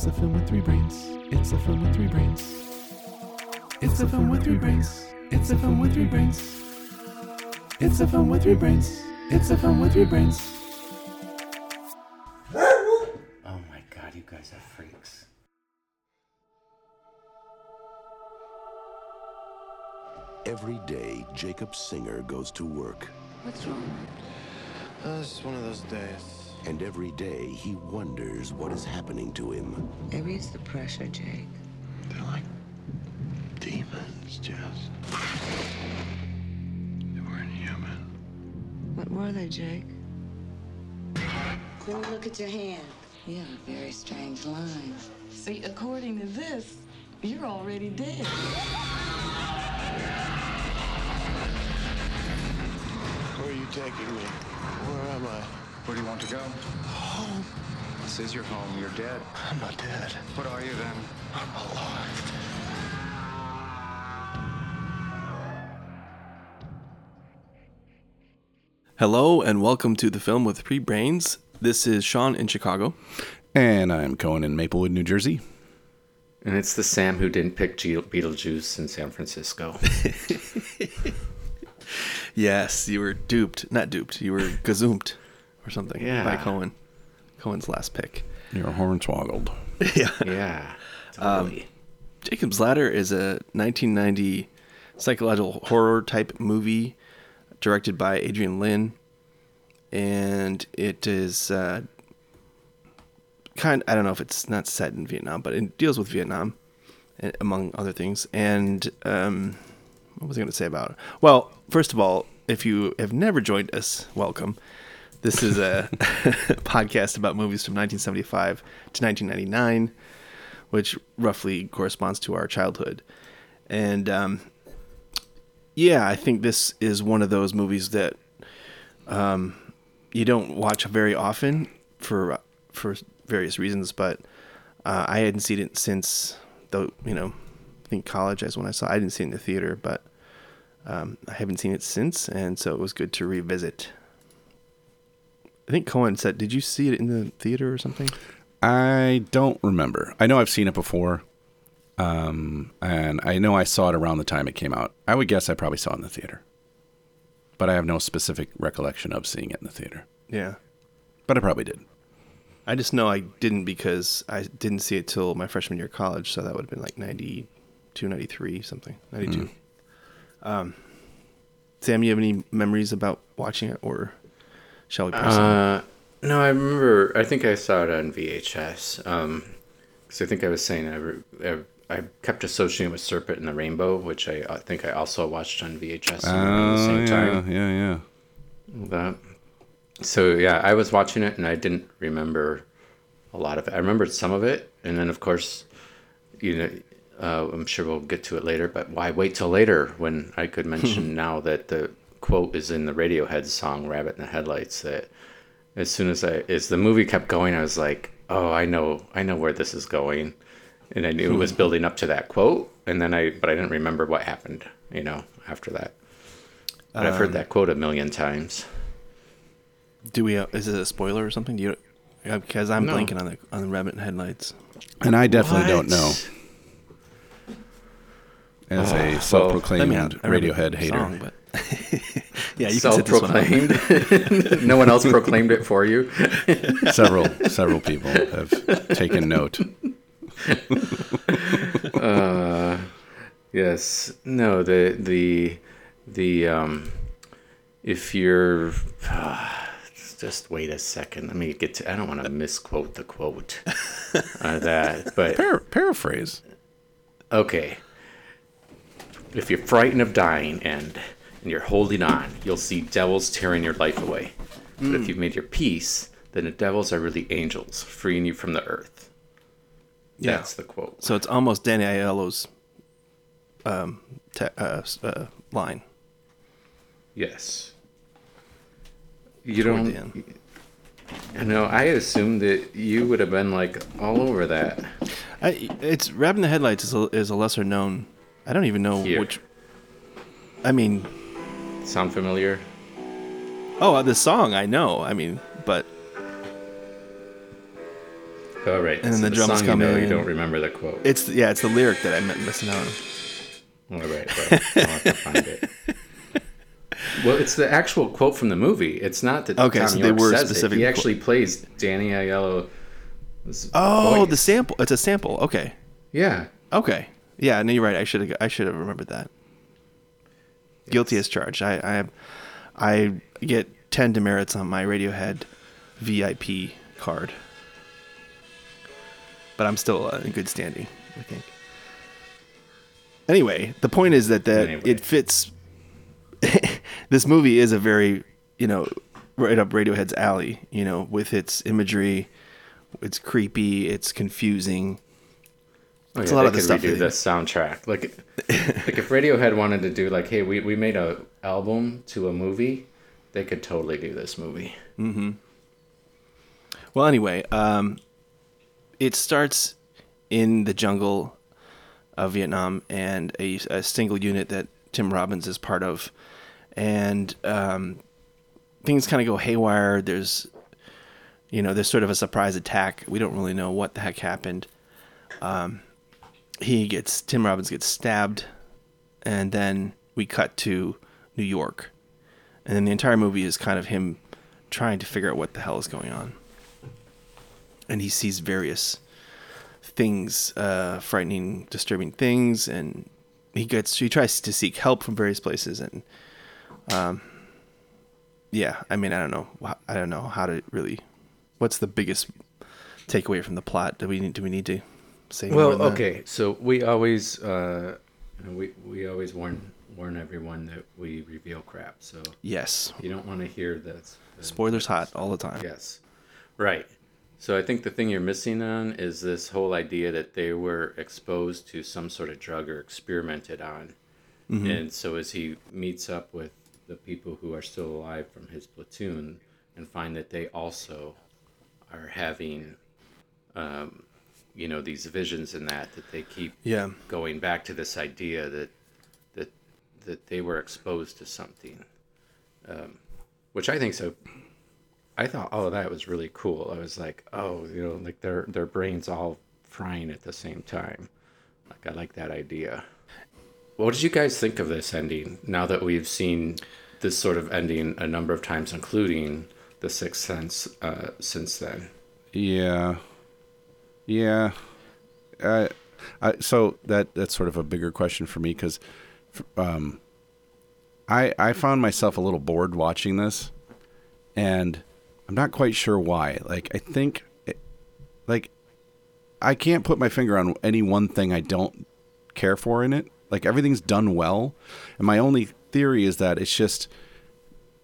It's a film with three brains. It's a film with three brains. It's a film with three brains. It's a film with three brains. It's a film with three brains. It's a film with three brains. Oh my god, you guys are freaks. Every day, Jacob Singer goes to work, What's wrong? Uh, it's one of those days. And every day he wonders what is happening to him. Maybe it's the pressure, Jake. They're like demons, Jess. They weren't human. What were they, Jake? Let me look at your hand. You have a very strange line. See, according to this, you're already dead. Where are you taking me? Where am I? Where do you want to go? Home. This is your home. You're dead. I'm not dead. What are you then? I'm alive. Hello and welcome to the film with three brains. This is Sean in Chicago. And I'm Cohen in Maplewood, New Jersey. And it's the Sam who didn't pick Beetlejuice in San Francisco. Yes, you were duped. Not duped. You were gazoomed or something Yeah. by Cohen. Cohen's last pick. You're hornswoggled. yeah. yeah, totally. Jacob's Ladder is a 1990 psychological horror type movie directed by Adrian Lyne, and it is uh, kind. I don't know if it's not set in Vietnam, but it deals with Vietnam, among other things. And um, what was I going to say about it? Well, first of all, if you have never joined us, welcome. This is a podcast about movies from 1975 to 1999 which roughly corresponds to our childhood. And um, yeah, I think this is one of those movies that um, you don't watch very often for for various reasons. But uh, I hadn't seen it since the you know I think college is when I saw. I didn't see it in the theater, but um, I haven't seen it since, and so it was good to revisit. I think Cohen said, "Did you see it in the theater or something?" I don't remember. I know I've seen it before. Um, and I know I saw it around the time it came out. I would guess I probably saw it in the theater. But I have no specific recollection of seeing it in the theater. Yeah. But I probably did. I just know I didn't because I didn't see it till my freshman year of college, so that would have been like 92, 93, something. 92. Um, Sam, you have any memories about watching it, or shall we proceed? Uh, no, I remember. I think I saw it on VHS. Um, because I think I was saying I, re- I, I kept associating with Serpent and the Rainbow, which I, I think I also watched on VHS around the Oh, same yeah, time. yeah, yeah. That. So yeah, I was watching it and I didn't remember a lot of it. I remembered some of it, and then of course, you know, uh, I'm sure we'll get to it later. But why wait till later when I could mention now that the quote is in the Radiohead song "Rabbit in the Headlights"? That as soon as I as the movie kept going, I was like, oh, I know, I know where this is going, and I knew it was hmm. building up to that quote, and then I but I didn't remember what happened, you know, after that. But I've heard um, that quote a million times. Do we? Uh, is it a spoiler or something? Do you? Uh, because I'm No. blanking on the on the rabbit in headlights. And I definitely don't know. What? As a ah, well, I self-proclaimed mean, I, I remember Radiohead hater. song, but yeah, you this one. Self-proclaimed. no one else proclaimed it for you. several several people have taken note. Yes. No. The the the um, if you're. just wait a second. Let me get to. I don't want to misquote the quote. Uh, that, but Par- paraphrase. Okay. If you're frightened of dying and and you're holding on, you'll see devils tearing your life away. But if you've made your peace, then the devils are really angels, freeing you from the earth. Yeah. That's the quote. So it's almost Danny Aiello's um, te- uh, uh, line. Yes. You Toward don't. I know. I assumed that you would have been like all over that. I, it's Rabbit in the Headlights is a, is a lesser known. I don't even know Here. which. I mean, Sound familiar? oh, uh, the song I know. I mean, but Oh right. And then So the drums come you know, in. You don't remember the quote. It's yeah, it's the lyric that I'm missing out on. All right, right. I'll have to find it. Well, it's the actual quote from the movie. It's not that Okay, Tom so they were says specific it. He actually plays Danny Aiello. Oh, the sample. It's a sample. Okay. Yeah. Okay. Yeah, no, you're right. I should have. I should have remembered that. Guilty as charged. I, I, I get ten demerits on my Radiohead VIP card, but I'm still uh, in good standing. I think. Anyway, the point is that that Anyway. it fits. this movie is a very, you know, right up Radiohead's alley. You know, with its imagery, it's creepy, it's confusing. Oh, It's yeah, a lot of the could stuff redo the soundtrack. Like, like if Radiohead wanted to do like, hey, we, we made a album to a movie, they could totally do this movie. Well, anyway, um, it starts in the jungle of Vietnam and a, a single unit that Tim Robbins is part of, and um, things kind of go haywire. There's, you know, there's sort of a surprise attack. We don't really know what the heck happened. Um, he gets Tim Robbins gets stabbed, and then we cut to New York, and then the entire movie is kind of him trying to figure out what the hell is going on and he sees various things, uh, frightening, disturbing things, and he gets he tries to seek help from various places, and um, yeah, I mean, I don't know, I don't know how to really. What's the biggest takeaway from the plot? Do we need do we need to say? Well, that? okay, so we always uh, we we always warn warn everyone that we reveal crap. So Yes, you don't want to hear this. spoilers hot all the time. Yes, right. So I think the thing you're missing on is this whole idea that they were exposed to some sort of drug or experimented on, and so as he meets up with the people who are still alive from his platoon and find that they also are having, um, you know, these visions and that that they keep Yeah. going back to this idea that that that they were exposed to something, um, which I think so. I thought all of that was really cool. I was like, oh, you know, like their their brains all frying at the same time. Like I like that idea. What did you guys think of this ending? Now that we've seen this sort of ending a number of times, including the Sixth Sense, uh, since then. Yeah, yeah. I, I, so that that's sort of a bigger question for me because, um, I I found myself a little bored watching this, and I'm not quite sure why. Like I think, it, like, I can't put my finger on any one thing I don't care for in it. Like everything's done well, and my only theory is that it's just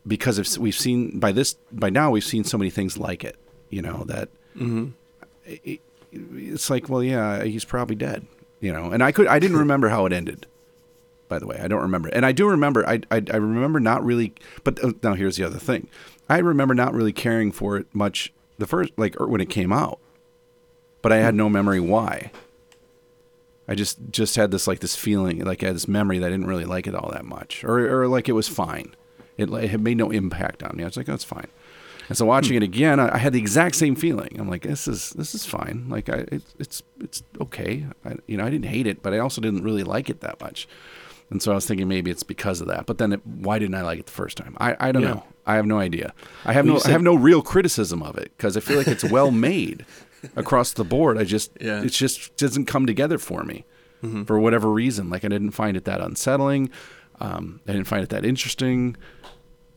because of, we've seen by this by now we've seen so many things like it. You know that it- it's like, well, yeah, he's probably dead. You know, and I could I didn't remember how it ended. By the way, I don't remember, and I do remember. I I, I remember not really. But uh, now here's the other thing. I remember not really caring for it much the first like when it came out, but I had no memory why. I just just had this like this feeling like I had this memory that I didn't really like it all that much, or or like it was fine. It, it had made no impact on me. I was like, that's fine. And so watching it again, I, I had the exact same feeling. I'm like, this is this is fine. Like I, it, it's it's okay. I, you know, I didn't hate it, but I also didn't really like it that much. And so I was thinking maybe it's because of that. But then, it, why didn't I like it the first time? I, I don't Yeah. know. I have no idea. I have Well, no you I have no real criticism of it because I feel like it's well made across the board. I just Yeah. it just doesn't come together for me for whatever reason. Like I didn't find it that unsettling. Um, I didn't find it that interesting.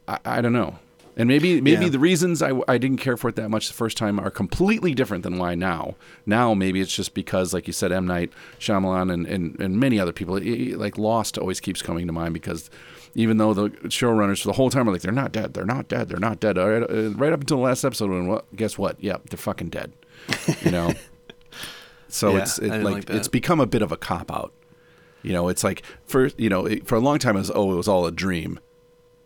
I, I don't know. And maybe maybe Yeah. the reasons I, I didn't care for it that much the first time are completely different than why now. Now maybe it's just because, like you said, M Night Shyamalan and, and, and many other people, it- it- like Lost always keeps coming to mind because even though the showrunners for the whole time are like they're not dead, they're not dead, they're not dead. Right, uh, right up until the last episode, when well, guess what? Yep, they're fucking dead. You know. so Yeah, it's it, like, like it's become a bit of a cop out. You know, it's like for you know for a long time it was oh it was all a dream.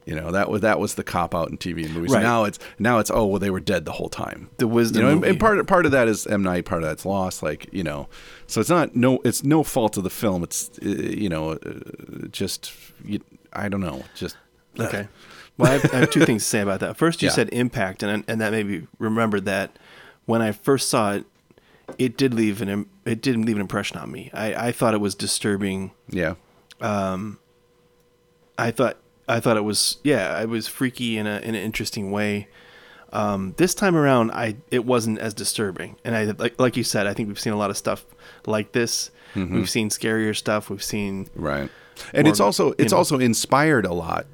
You know that was that was the cop out in TV and movies. Right. Now it's now it's oh well they were dead the whole time. The wisdom You know, and, movie. and part part of that is M Night, part of that's Lost. Like you know, so it's not no it's no fault of the film. It's uh, you know uh, just you, I don't know just Okay. Well, I have, I have two things to say about that. First, you Yeah. said impact, and and that made me remember that when I first saw it, it did leave an it didn't leave an impression on me. I, I thought it was disturbing. Yeah. Um. I thought I thought it was yeah, it was freaky in a in an interesting way. Um, this time around, I it wasn't as disturbing, and I like like you said, I think we've seen a lot of stuff like this. Mm-hmm. We've seen scarier stuff. We've seen Right. And More it's also it's know. also inspired a lot.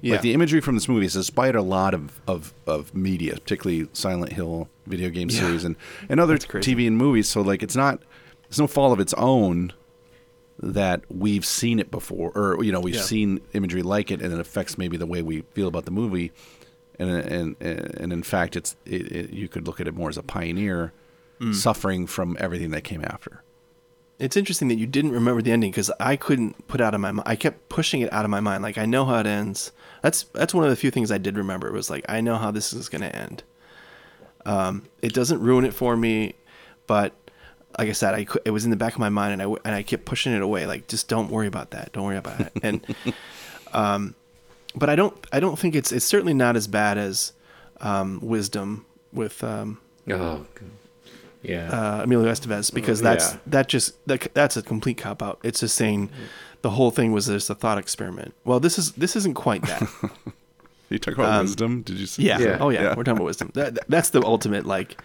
Yeah. Like the imagery from this movie has inspired a lot of, of, of media, particularly Silent Hill video game Yeah. series and, and other TV and movies. So like it's not it's no fault of its own that we've seen it before or you know, we've Yeah. seen imagery like it and it affects maybe the way we feel about the movie. And and and in fact it's it, it, you could look at it more as a pioneer Mm. suffering from everything that came after. it's interesting that you didn't remember the ending because I couldn't put out of my mind. I kept pushing it out of my mind. Like I know how it ends. That's that's one of the few things I did remember. Was like I know how this is going to end. Um, it doesn't ruin it for me, but like I said, I it was in the back of my mind, and I and I kept pushing it away. Like just don't worry about that. Don't worry about it. And um, but I don't I don't think it's it's certainly not as bad as um, Wisdom with um, Oh, yeah. uh, Emilio Estevez because that's Yeah. that just that, that's a complete cop out. It's just saying the whole thing was just a thought experiment. Well, this is this isn't quite that. You talk about wisdom? Did you say Um, yeah. Yeah. Oh yeah. Yeah. We're talking about wisdom. That- that's the ultimate like.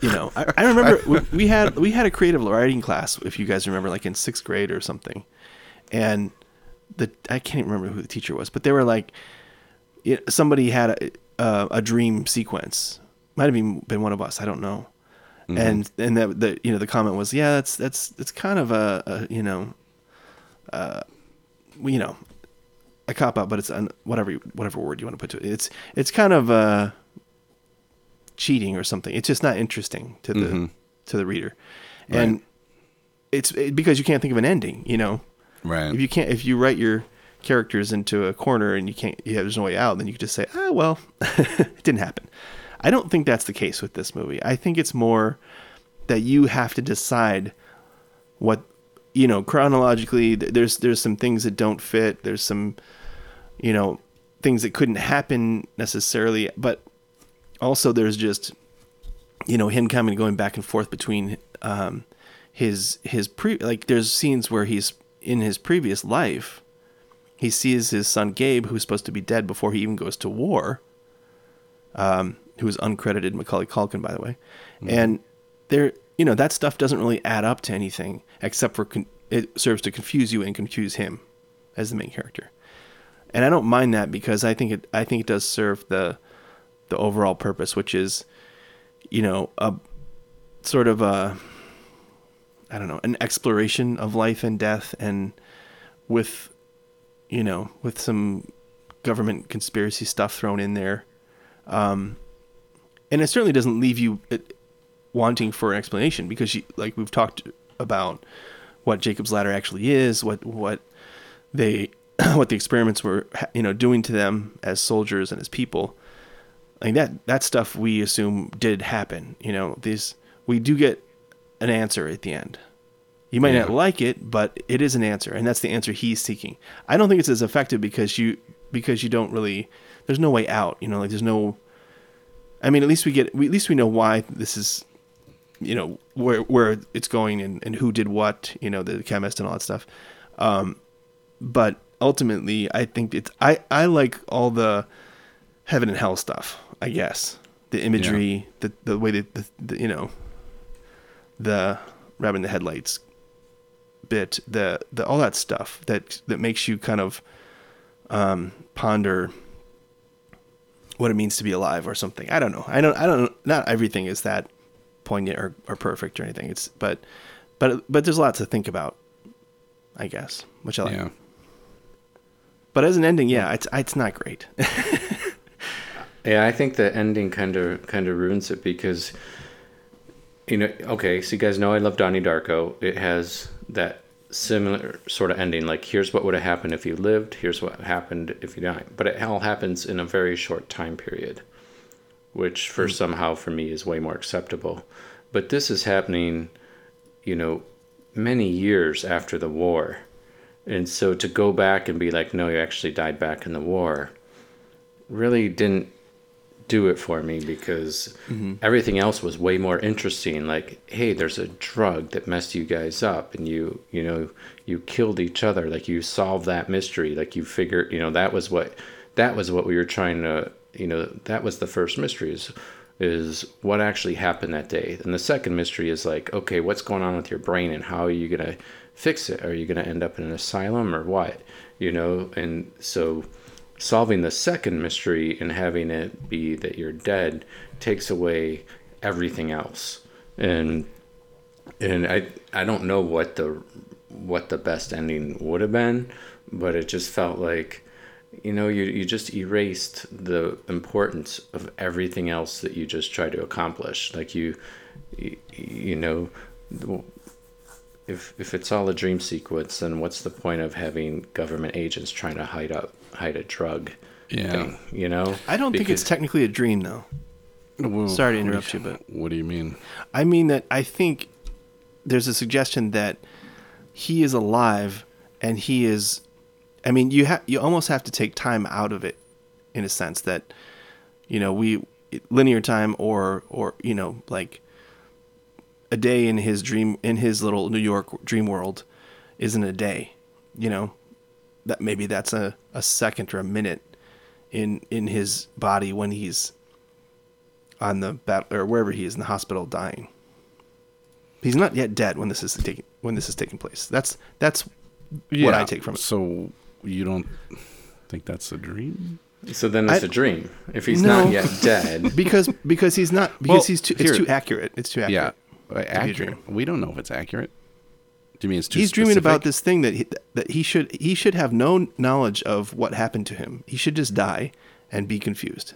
You know, I, I remember we, we had we had a creative writing class. If you guys remember, like in sixth grade or something, and the I can't even remember who the teacher was, but they were like, know, somebody had a, a, a dream sequence. Might have been been one of us. I don't know. And and that the you know the comment was yeah that's that's that's kind of a, a you know, uh, you know, a cop out, but it's an, whatever whatever word you want to put to it. It's it's kind of uh, cheating or something. It's just not interesting to the to the reader, and it's it, because you can't think of an ending. You know, Right. if you can't if you write your characters into a corner and you can't you have there's no way out, then you could just say, ah, well, it didn't happen. I don't think that's the case with this movie. I think it's more that you have to decide what you know chronologically. th- There's there's some things that don't fit. There's some you know things that couldn't happen necessarily, but also there's just you know him coming and going back and forth between um his his pre like there's scenes where he's in his previous life he sees his son Gabe who's supposed to be dead before he even goes to war um who was uncredited Macaulay Culkin by the way. And there you know that stuff doesn't really add up to anything except for con- it serves to confuse you and confuse him as the main character. And I don't mind that because I think it I think it does serve the the overall purpose, which is, you know, a sort of a I don't know, an exploration of life and death and with you know, with some government conspiracy stuff thrown in there. Um and it certainly doesn't leave you uh, wanting for an explanation because you, like we've talked about what Jacob's ladder actually is, what what they what the experiments were you know doing to them as soldiers and as people like that that stuff we assume did happen you know? These we do get an answer at the end. You might not like it but it is an answer and that's the answer he's seeking. I don't think it's as effective because you because you don't really there's no way out you know? Like there's no i mean at least we get we, at least we know why this is you know where where it's going and, and who did what you know the chemist and all that stuff. Um but ultimately i think it's i i like all the heaven and hell stuff i guess. The imagery the the way that the, the you know the rabbit in the headlights bit the the all that stuff that that makes you kind of um ponder what it means to be alive or something. I don't know. I don't i don't not everything is that poignant or, or perfect or anything. It's but but but there's a lot to think about i guess which i like. Yeah. but as an ending yeah. it's it's not great Yeah, I think the ending kind of kind of ruins it because you know, okay, so you guys know I love Donnie Darko. It has that similar sort of ending like here's what would have happened if you lived, here's what happened if you died. But it all happens in a very short time period, which for mm. somehow for me is way more acceptable. But this is happening, you know, many years after the war. And so to go back and be like, no, you actually died back in the war, really didn't do it for me because everything else was way more interesting. Like, hey, there's a drug that messed you guys up, and you, you know, you killed each other. Like, you solved that mystery. Like, you figured, you know, that was what, that was what we were trying to, you know, that was the first mystery is, is what actually happened that day. And the second mystery is like, okay, what's going on with your brain, and how are you gonna fix it? Are you gonna end up in an asylum or what? You know, and so solving the second mystery and having it be that you're dead takes away everything else. And and i i don't know what the what the best ending would have been but it just felt like you know you you just erased the importance of everything else that you just tried to accomplish. Like you you, you know if if it's all a dream sequence, then what's the point of having government agents trying to hide up hide a drug Yeah. thing? You know, I don't think it's technically a dream though. Well, Sorry to interrupt you, but What do you mean? I mean that I think there's a suggestion that he is alive and he is I mean you have you almost have to take time out of it in a sense that you know we linear time or or you know like a day in his dream in his little New York dream world isn't a day you know that maybe that's a, a second or a minute in in his body when he's on the battle or wherever he is in the hospital dying. He's not yet dead when this is taking when this is taking place. That's that's what I take from it. So you don't think that's a dream? so then it's I- a dream. If he's No. not yet dead, because because he's not because Well, he's too here- it's too accurate. It's too Yeah, accurate. Uh, accurate. We don't know if it's accurate. Do you mean it's too He's dreaming about this thing that he, that he should he should have no knowledge of what happened to him. He should just mm-hmm. die and be confused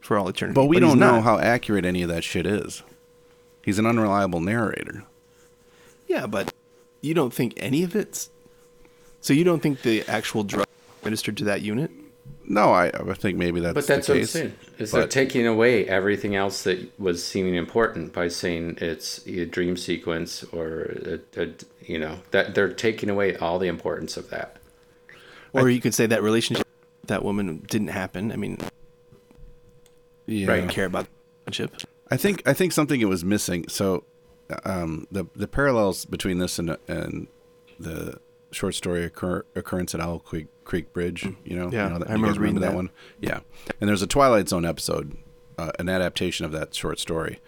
for all eternity. But we he's don't know not. how accurate any of that shit is. He's an unreliable narrator. Yeah, but you don't think any of it's. So you don't think the actual drug administered to that unit? No, I, I think maybe that's but that's the what I'm saying. Is they're taking away everything else that was seeming important by saying it's a dream sequence or a, a, you know that they're taking away all the importance of that. Or you could say that relationship that woman didn't happen. I mean, Yeah. I didn't care about the relationship. I think I think something it was missing. So, um, the the parallels between this and and the short story occur, occurrence at Owl Creek, Creek Bridge. You know, Yeah, you know that, I remember reading that that. one. Yeah, and there's a Twilight Zone episode, uh, an adaptation of that short story.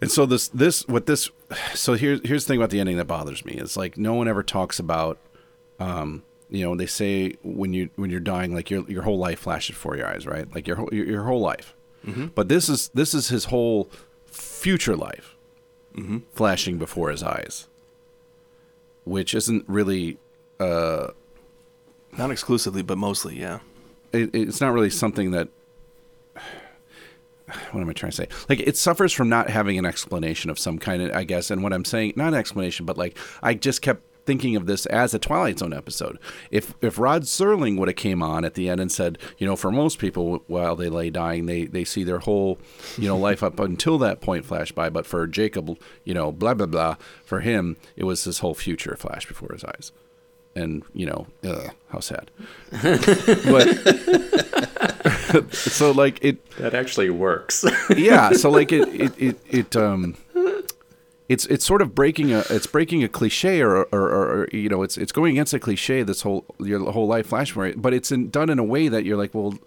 And so this this what this so here's here's the thing about the ending that bothers me is like no one ever talks about um you know they say when you when you're dying like your your whole life flashes before your eyes right like your whole your, your whole life but this is this is his whole future life flashing before his eyes which isn't really uh, Not exclusively, but mostly, yeah. it, it's not really something that what am I trying to say? Like it suffers from not having an explanation of some kind I guess. And what I'm saying, not an explanation, but like I just kept thinking of this as a Twilight Zone episode. If if Rod Serling would have came on at the end and said, you know, for most people while they lay dying, they they see their whole, you know, life up until that point flash by. But for Jacob, you know, blah blah blah. For him, it was his whole future flash before his eyes. And you know, ugh, how sad. but so like it That actually works. yeah so like it it it, it um it's it's sort of breaking a it's breaking a cliche or or, or, or you know it's it's going against a cliche this whole your whole life flash forward, but it's in, done in a way that you're like well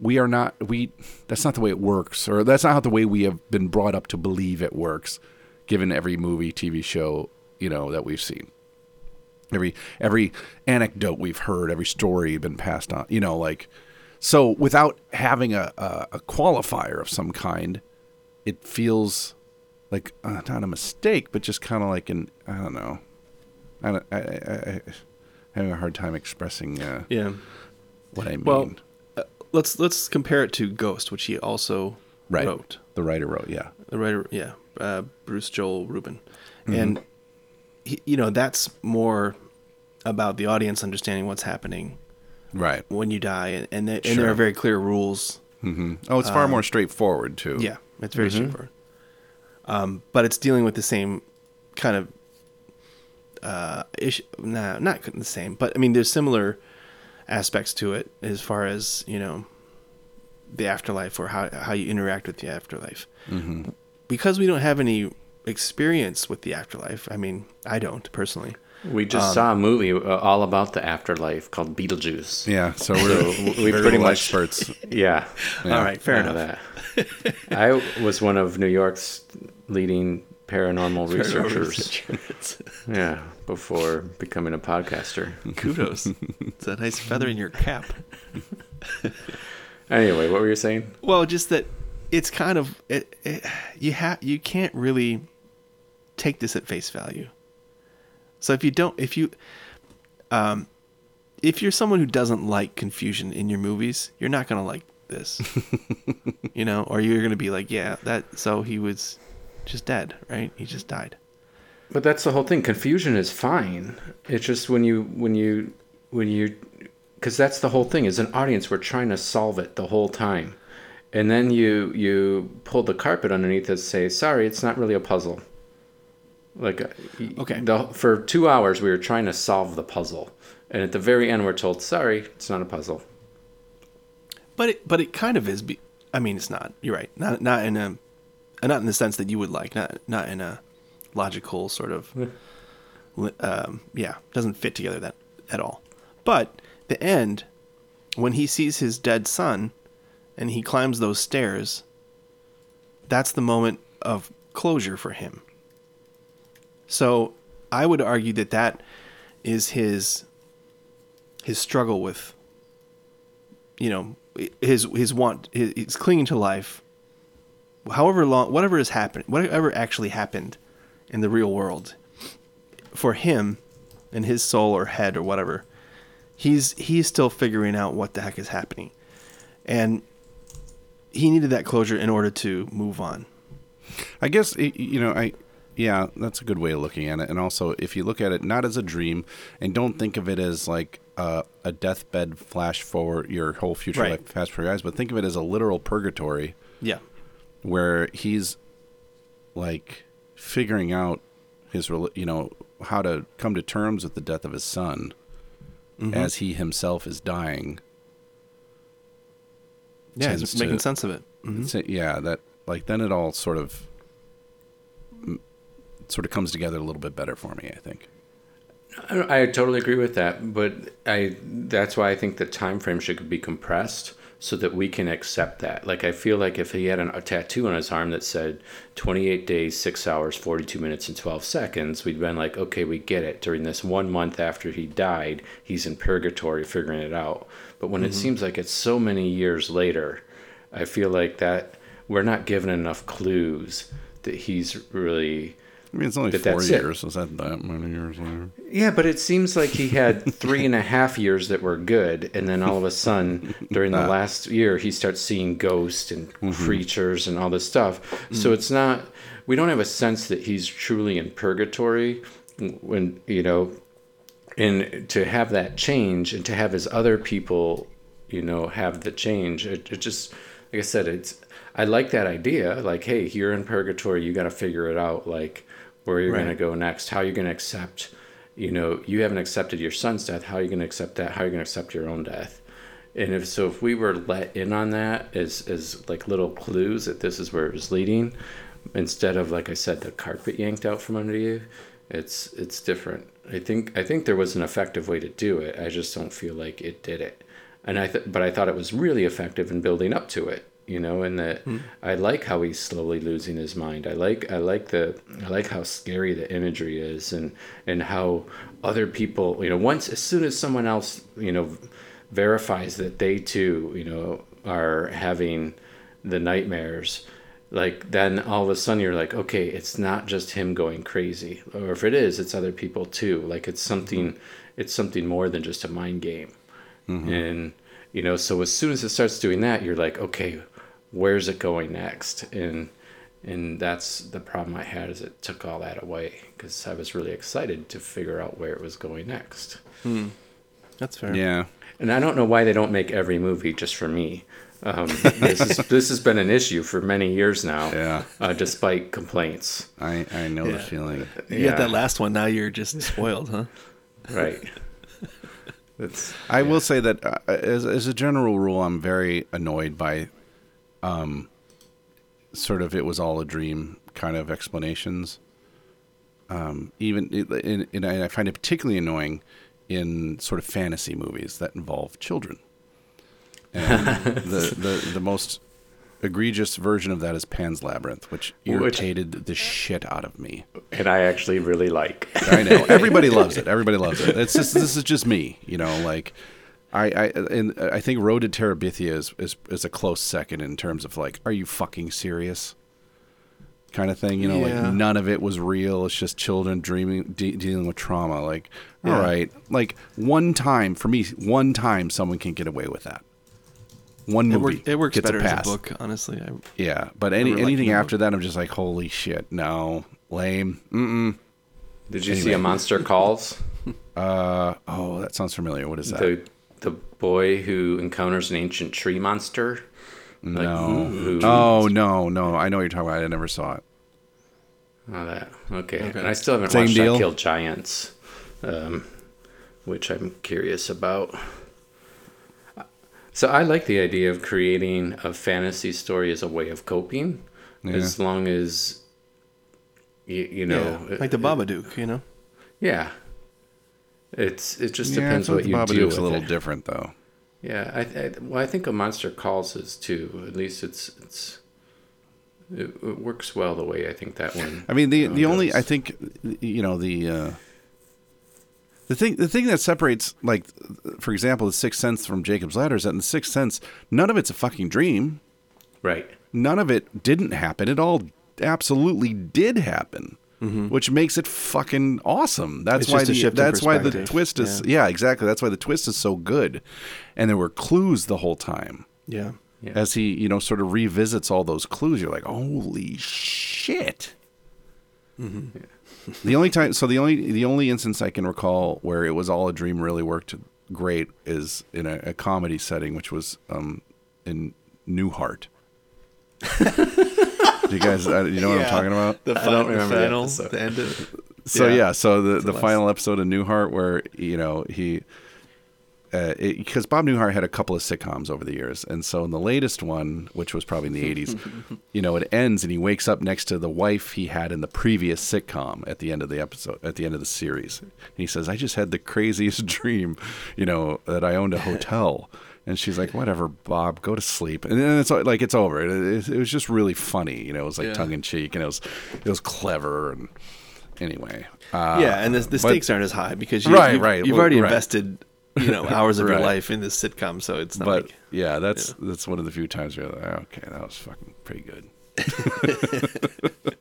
we are not we that's not the way it works or that's not the way we have been brought up to believe it works given every movie TV show you know that we've seen every every anecdote we've heard, every story been passed on. You know, like so without having a a, a qualifier of some kind, it feels like uh, not a mistake, but just kind of like an I don't know. I, don't, I, I, I having a hard time expressing uh, Yeah. what I mean. Well, uh, let's let's compare it to Ghost, which he also right. wrote. The writer wrote, yeah. The writer, yeah, uh, Bruce Joel Rubin, Mm-hmm. and he, you know that's more about the audience understanding what's happening Right. when you die, and and, they, and there are very clear rules. Oh, it's far more straightforward too. Yeah, it's very straightforward. Um, but it's dealing with the same kind of uh, issue. Nah, not the same, but I mean, there's similar aspects to it as far as you know the afterlife or how how you interact with the afterlife. Because we don't have any experience with the afterlife. I mean, I don't personally. We just Um, saw a movie uh, all about the afterlife called Beetlejuice. Yeah, so we're we pretty much- experts. Yeah. All right, fair enough. that. I was one of New York's leading paranormal researchers. Yeah, before becoming a podcaster. Kudos. it's a nice feather in your cap. Anyway, what were you saying? Well, just that it's kind of it, it, you have you can't really take this at face value. So if you don't if you um if you're someone who doesn't like confusion in your movies, you're not going to like this. you know, or you're going to be like, yeah, that so he was just dead, right? He just died. But that's the whole thing. Confusion is fine. It's just when you when you when you because that's the whole thing. As an audience, we're trying to solve it the whole time, and then you you pull the carpet underneath us, say, "Sorry, it's not really a puzzle." Like, uh, Okay. the, for two hours, we were trying to solve the puzzle, and at the very end, we're told, "Sorry, it's not a puzzle." But it, but it kind of is. Be, I mean, it's not. You're right. Not not in a, not in the sense that you would like. Not not in a logical sort of. Um, yeah, doesn't fit together that at all. But the end, when he sees his dead son, and he climbs those stairs. That's the moment of closure for him. So I would argue that that is his his struggle with you know his his want his, he's clinging to life however long whatever has happened whatever actually happened in the real world for him and his soul or head or whatever he's he's still figuring out what the heck is happening and he needed that closure in order to move on I guess you know I yeah, that's a good way of looking at it. And also, if you look at it not as a dream, and don't think of it as like uh, a deathbed flash forward your whole future Right. life fast for your eyes, but think of it as a literal purgatory yeah where he's like figuring out his rela- you know how to come to terms with the death of his son Mm-hmm. as he himself is dying. yeah Tends he's making to- sense of it Mhm. Yeah, that like then it all sort of sort of comes together a little bit better for me. I think. I, I totally agree with that, but I that's why I think the time frame should be compressed so that we can accept that. Like I feel like if he had an, a tattoo on his arm that said 28 days, 6 hours, 42 minutes and 12 seconds, we'd been like, "Okay, we get it. During this 1 month after he died, he's in purgatory figuring it out." But when it mm-hmm. seems like it's so many years later, I feel like that we're not given enough clues that he's really I mean, it's only But four years. Is that that many years later? Yeah, but it seems like he had three and a half years that were good, and then all of a sudden, during the last year, he starts seeing ghosts and mm-hmm. creatures and all this stuff. So mm. it's not. We don't have a sense that he's truly in purgatory, when you know, and to have that change and to have his other people, you know, have the change. It, it just, like I said, it's. I like that idea. Like, hey, you're in purgatory. You got to figure it out. Like, where you're Right. going to go next. How you're going to accept. You know, you haven't accepted your son's death. How are you going to accept that? How are you going to accept your own death? And if so, if we were let in on that as as like little clues that this is where it was leading, instead of like I said, the carpet yanked out from under you, it's it's different. I think I think there was an effective way to do it. I just don't feel like it did it. And I th- but I thought it was really effective in building up to it. You know, and that hmm. I like how he's slowly losing his mind. I like I like the I like how scary the imagery is, and and how other people. You know, once as soon as someone else you know verifies that they too you know are having the nightmares like then all of a sudden you're like okay it's not just him going crazy or if it is it's other people too like it's something it's something more than just a mind game mm-hmm. and you know so as soon as it starts doing that you're like okay where's it going next and and that's the problem i had is it took all that away because i was really excited to figure out where it was going next that's fair Yeah, and I don't know why they don't make every movie just for me. Um, this, is, this has been an issue for many years now, Yeah. uh, despite complaints. I I know the feeling. you Yeah. got that last one now you're just spoiled huh Right. It's, I will say that uh, as as a general rule, I'm very annoyed by sort of it was all a dream kind of explanations. Um, even in, in, I find it particularly annoying in sort of fantasy movies that involve children. And the, the the most egregious version of that is Pan's Labyrinth, which irritated the shit out of me. And I actually really like. I know everybody loves it. Everybody loves it. It's just this is just me, you know. Like I, I and I think Road to Terabithia is, is is a close second in terms of like, are you fucking serious? Kind of thing, you know. Yeah. Like none of it was real. It's just children dreaming, de- dealing with trauma. Like, Yeah. all right, like one time for me, one time someone can get away with that. One It, movie, work, it works gets a better as a book, honestly. I, Yeah, but any anything the book. after that, I'm just like, holy shit, no, lame. Mm-mm. Did you see A Monster Calls? Uh, oh, that sounds familiar. What is that? The the boy who encounters an ancient tree monster. Like, No. Who, Oh no, no! I know what you're talking about. I never saw it. Oh, that. Okay. Okay. And I still haven't Same watched deal? I Killed Giants, um, which I'm curious about. So I like the idea of creating a fantasy story as a way of coping, Yeah. as long as you, you know, yeah, like the it- Babadook, you know. Yeah. It's it just yeah, depends what you like do Babadook's with a little it. different though. Yeah, I, I well, I think a monster calls is too. At least it's it's it, it works well the way I think that one. I mean, the the only goes. I think you know the uh, the thing the thing that separates like for example the Sixth Sense from Jacob's Ladder is that in the Sixth Sense none of it's a fucking dream. right. None of it didn't happen. It all absolutely did happen. Which makes it fucking awesome. That's It's why the, shift that's why the twist is yeah. exactly. That's why the twist is so good, and there were clues the whole time. Yeah. Yeah. as he you know sort of revisits all those clues you're like holy shit the only time so the only the only instance i can recall where it was all a dream really worked great is in a, a comedy setting which was um in newhart Do you guys uh, you know what i'm talking about The I final, don't remember the final, the end of so Yeah. yeah, so the the last- final episode of Newhart where you know he because Bob Newhart had a couple of sitcoms over the years, and so in the latest one, which was probably in the '80s, you know, it ends and he wakes up next to the wife he had in the previous sitcom at the end of the episode, at the end of the series. And he says, "I just had the craziest dream, you know, that I owned a hotel." And she's like, "Whatever, Bob, go to sleep." And then it's like it's over. It, it, it was just really funny, you know. It was like Yeah. tongue in cheek, and it was it was clever. And anyway, uh, yeah, and the, the but- stakes aren't as high because you, Right, you've, right, you've well, already right. invested you know hours of Right. your life in this sitcom, so it's not but like yeah, that's that's one of the few times where you're like, okay, that was fucking pretty good.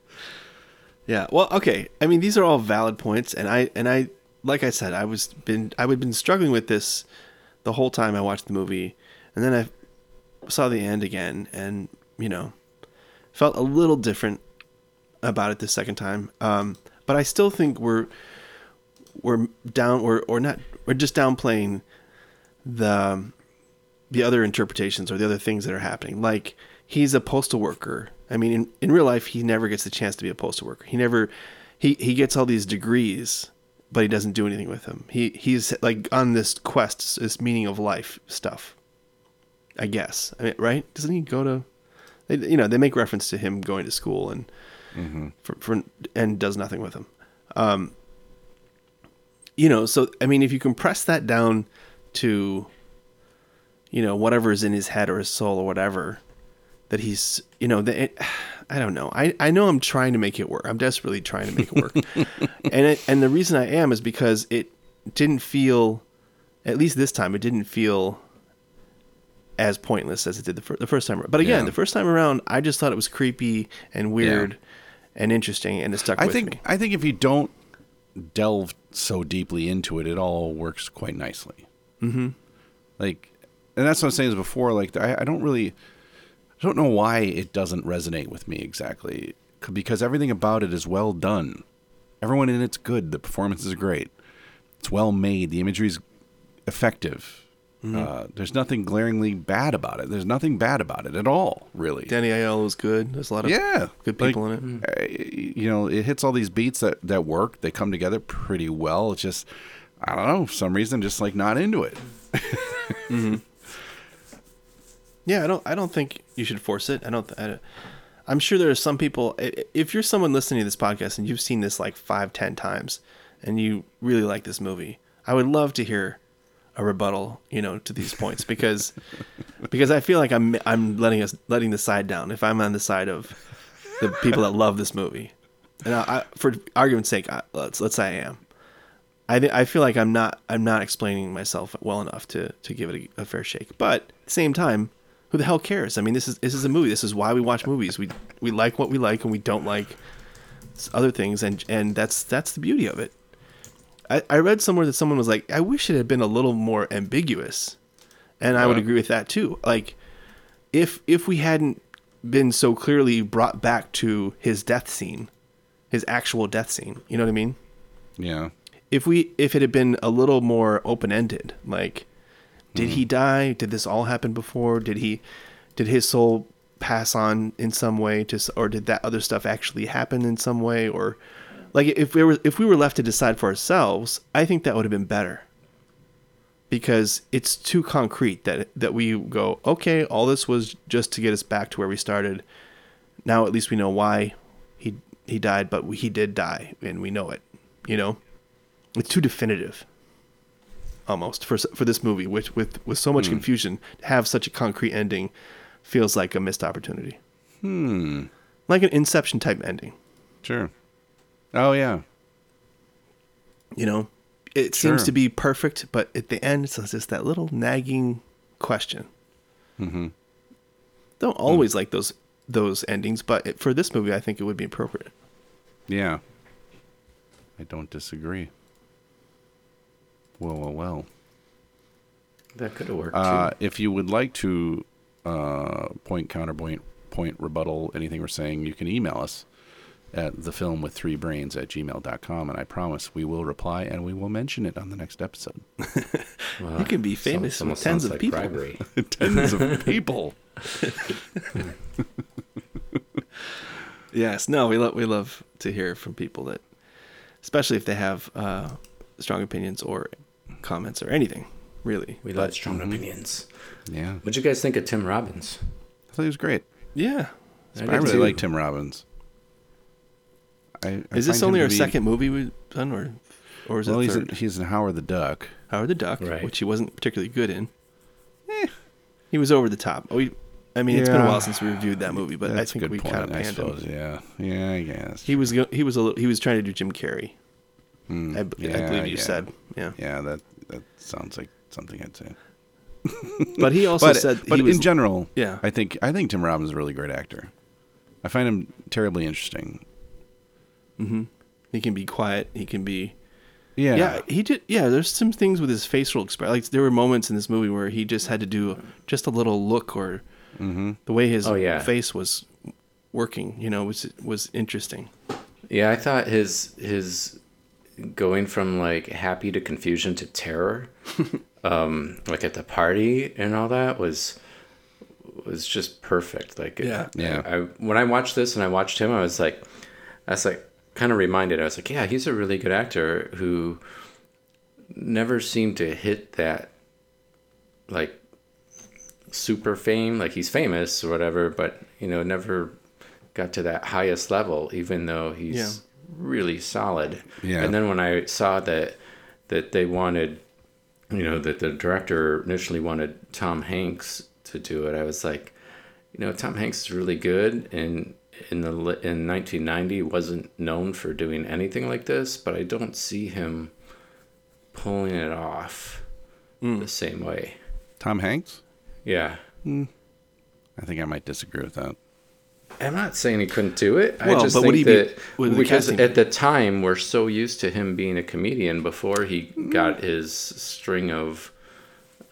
Yeah. Well, okay. I mean, these are all valid points, and I and I like I said, I was been I would been struggling with this the whole time I watched the movie, and then I saw the end again, and you know, felt a little different about it the second time. Um, but I still think we're we're down or or not we're just downplaying the the other interpretations or the other things that are happening. Like he's a postal worker. I mean, in, in real life, he never gets the chance to be a postal worker. He never he he gets all these degrees, but he doesn't do anything with him. He he's like on this quest, this meaning of life stuff. I guess. I mean, right? Doesn't he go to? They, you know, they make reference to him going to school and for, for and does nothing with him. Um, you know, so I mean, if you compress that down to, you know, whatever is in his head or his soul or whatever, that he's, you know, that it, I don't know. I I know I'm trying to make it work. I'm desperately trying to make it work, and it, and the reason I am is because it didn't feel, at least this time, it didn't feel as pointless as it did the, fir- the first time. Around. But again, Yeah. the first time around, I just thought it was creepy and weird and interesting, and it stuck I with think me. I think if you don't delve so deeply into it, it all works quite nicely. Mm-hmm. Like, and that's what I'm saying is before. Like, I, I don't really, I don't know why it doesn't resonate with me exactly, because everything about it is well done. Everyone in it's good. The performance is great. It's well made. The imagery is effective. Uh, there's nothing glaringly bad about it. There's nothing bad about it at all, really. Danny Aiello was good. There's a lot of Yeah, good like, people in it. uh, you know, it hits all these beats that that work. They come together pretty well. It's just, I don't know, for some reason, just like not into it. Yeah, I don't. I don't think you should force it. I don't. I, don't- I'm sure there are some people. If you're someone listening to this podcast and you've seen this like five, ten times, and you really like this movie, I would love to hear a rebuttal. You know, to these points because because I feel like I'm I'm letting us letting the side down if I'm on the side of the people that love this movie. And I, I, for argument's sake, I, let's let's say I am. I, I feel like I'm not I'm not explaining myself well enough to to give it a, a fair shake. But at the same time, who the hell cares? I mean, this is this is a movie. This is why we watch movies. We we like what we like and we don't like other things, and and that's that's the beauty of it. I, I read somewhere that someone was like, I wish it had been a little more ambiguous, and I would agree with that too. Like, if if we hadn't been so clearly brought back to his death scene, his actual death scene, you know what I mean? Yeah. if we if it had been a little more open ended, like did he mm-hmm. die? Did this all happen before? Did he did his soul pass on in some way to or did that other stuff actually happen in some way or like if we were if we were left to decide for ourselves, I think that would have been better. Because it's too concrete that that we go, okay, all this was just to get us back to where we started. Now at least we know why he he died, but he did die and we know it, you know? it's too definitive almost for for this movie which with with so much confusion to have such a concrete ending feels like a missed opportunity hmm like an inception type ending Sure. Oh yeah. you know it seems to be perfect but at the end it's just that little nagging question mm-hmm. don't always like those those endings but it, for this movie i think it would be appropriate Yeah. I don't disagree. Well, well, well. That could have worked Uh, too. if you would like to uh, point, counterpoint, point, rebuttal anything we're saying, you can email us at the film with three brains at gmail.com and I promise we will reply and we will mention it on the next episode. Well, you can be some- famous with tens of like people. Tens of people. Yes, no, we love we love to hear from people that, especially if they have uh, strong opinions or comments or anything, really. We love strong mm-hmm. opinions. Yeah. What'd you guys think of Tim Robbins? I thought he was great. Yeah. I I, really too. like Tim Robbins. I, I Is this only our be- second movie we've done, or or is Well, it he's in, he's in Howard the Duck. Howard the Duck, Right. which he wasn't particularly good in. Eh. He was over the top. We, I mean, it's been a while since we reviewed that movie, but That's I think a good we point, kind of I panned suppose. him. Yeah, yeah, I guess. He was go- he was a little, he was trying to do Jim Carrey. Hmm, I, b- I yeah, believe you yeah. said, yeah. Yeah, that that sounds like something I'd say. But he also but said but he was in general, Yeah. I think I think Tim Robbins is a really great actor. I find him terribly interesting. he can be quiet. He can be Yeah, Yeah, he did. Yeah, there's some things with his facial expression. Like there were moments in this movie where he just had to do just a little look or the way his Oh, yeah. face was working. You know, was was interesting. Yeah, I thought his his going from like happy to confusion to terror, um, like at the party and all that was was just perfect. Like Yeah. Yeah. I, I when I watched this and I watched him, I was like, I was like kind of reminded. I was like, yeah, he's a really good actor who never seemed to hit that like super fame. Like he's famous or whatever, but you know, never got to that highest level, even though he's Yeah. Really solid. Yeah. And then when I saw that that they wanted, you know, that the director initially wanted Tom Hanks to do it, I was like, you know, Tom Hanks is really good, and in the in 1990 wasn't known for doing anything like this, but I don't see him pulling it off Mm. the same way. Tom Hanks. Yeah. I think I might disagree with that. I'm not saying he couldn't do it. I just but think would he that would the because casting- at the time we're so used to him being a comedian before he got his string of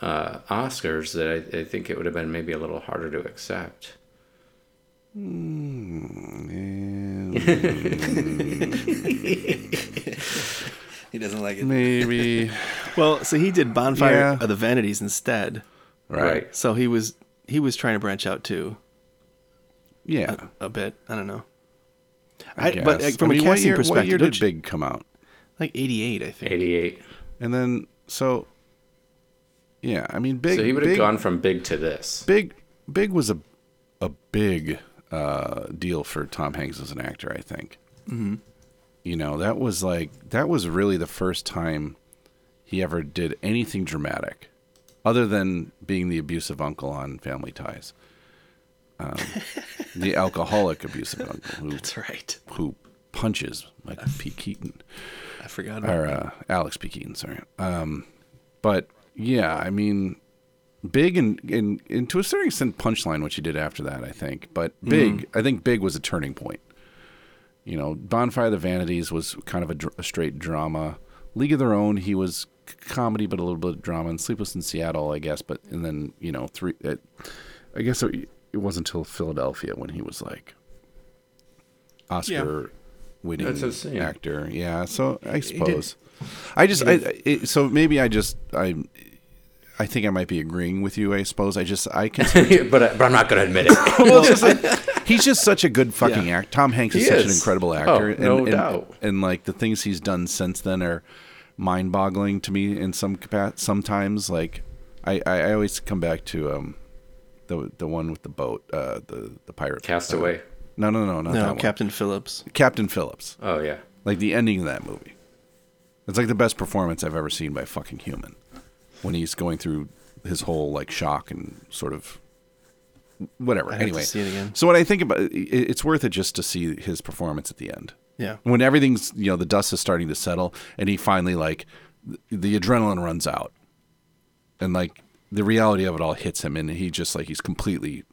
uh, Oscars that I, I think it would have been maybe a little harder to accept. He doesn't like it. Maybe. Well, so he did Bonfire Yeah. of the Vanities instead. right. So he was he was trying to branch out too Yeah. a bit. I don't know. I, I- but, like, from I a mean, what casting year, What perspective, year did you- Big come out? Like 88, I think. 88. And then so. Yeah, I mean, Big. so he would have gone from big to this. Big. Big was a a big uh, deal for Tom Hanks as an actor. I think. Mm-hmm. You know, that was like that was really the first time he ever did anything dramatic, other than being the abusive uncle on Family Ties. Um, the alcoholic abusive uncle who That's right. who punches Michael P. Keaton I forgot about or uh, Alex P. Keaton, sorry. Um, but yeah, I mean, big and, and and to a certain extent, punchline what he did after that, I think. But big, I think big was a turning point. You know, Bonfire of the Vanities was kind of a, dr- a straight drama. League of Their Own, he was comedy, but a little bit of drama. And Sleepless in Seattle, I guess. But and then you know, three. It, I guess it, it wasn't until Philadelphia when he was like Oscar winning That's what I'm saying. actor. Yeah, so I suppose. I just I, it, so maybe I just I I think I might be agreeing with you. I suppose I just I can. but, but I'm not going to admit it. well, just like, he's just such a good fucking Yeah. actor. Tom Hanks is He such an is. incredible Oh, actor. and, no and, doubt. And like the things he's done since then are mind-boggling to me in some capa- sometimes. Like I, I, I always come back to um the the one with the boat, uh the the pirate Castaway. No, no, no, not that no, one. Captain Phillips. Captain Phillips. Oh yeah. Like the ending of that movie. It's like the best performance I've ever seen by a fucking human. When he's going through his whole like shock and sort of whatever. I'd to anyway, see it again. so when I think about it, it, it's worth it just to see his performance at the end. Yeah. When everything's you know the dust is starting to settle and he finally like th- the adrenaline runs out, and like the reality of it all hits him and he just like he's completely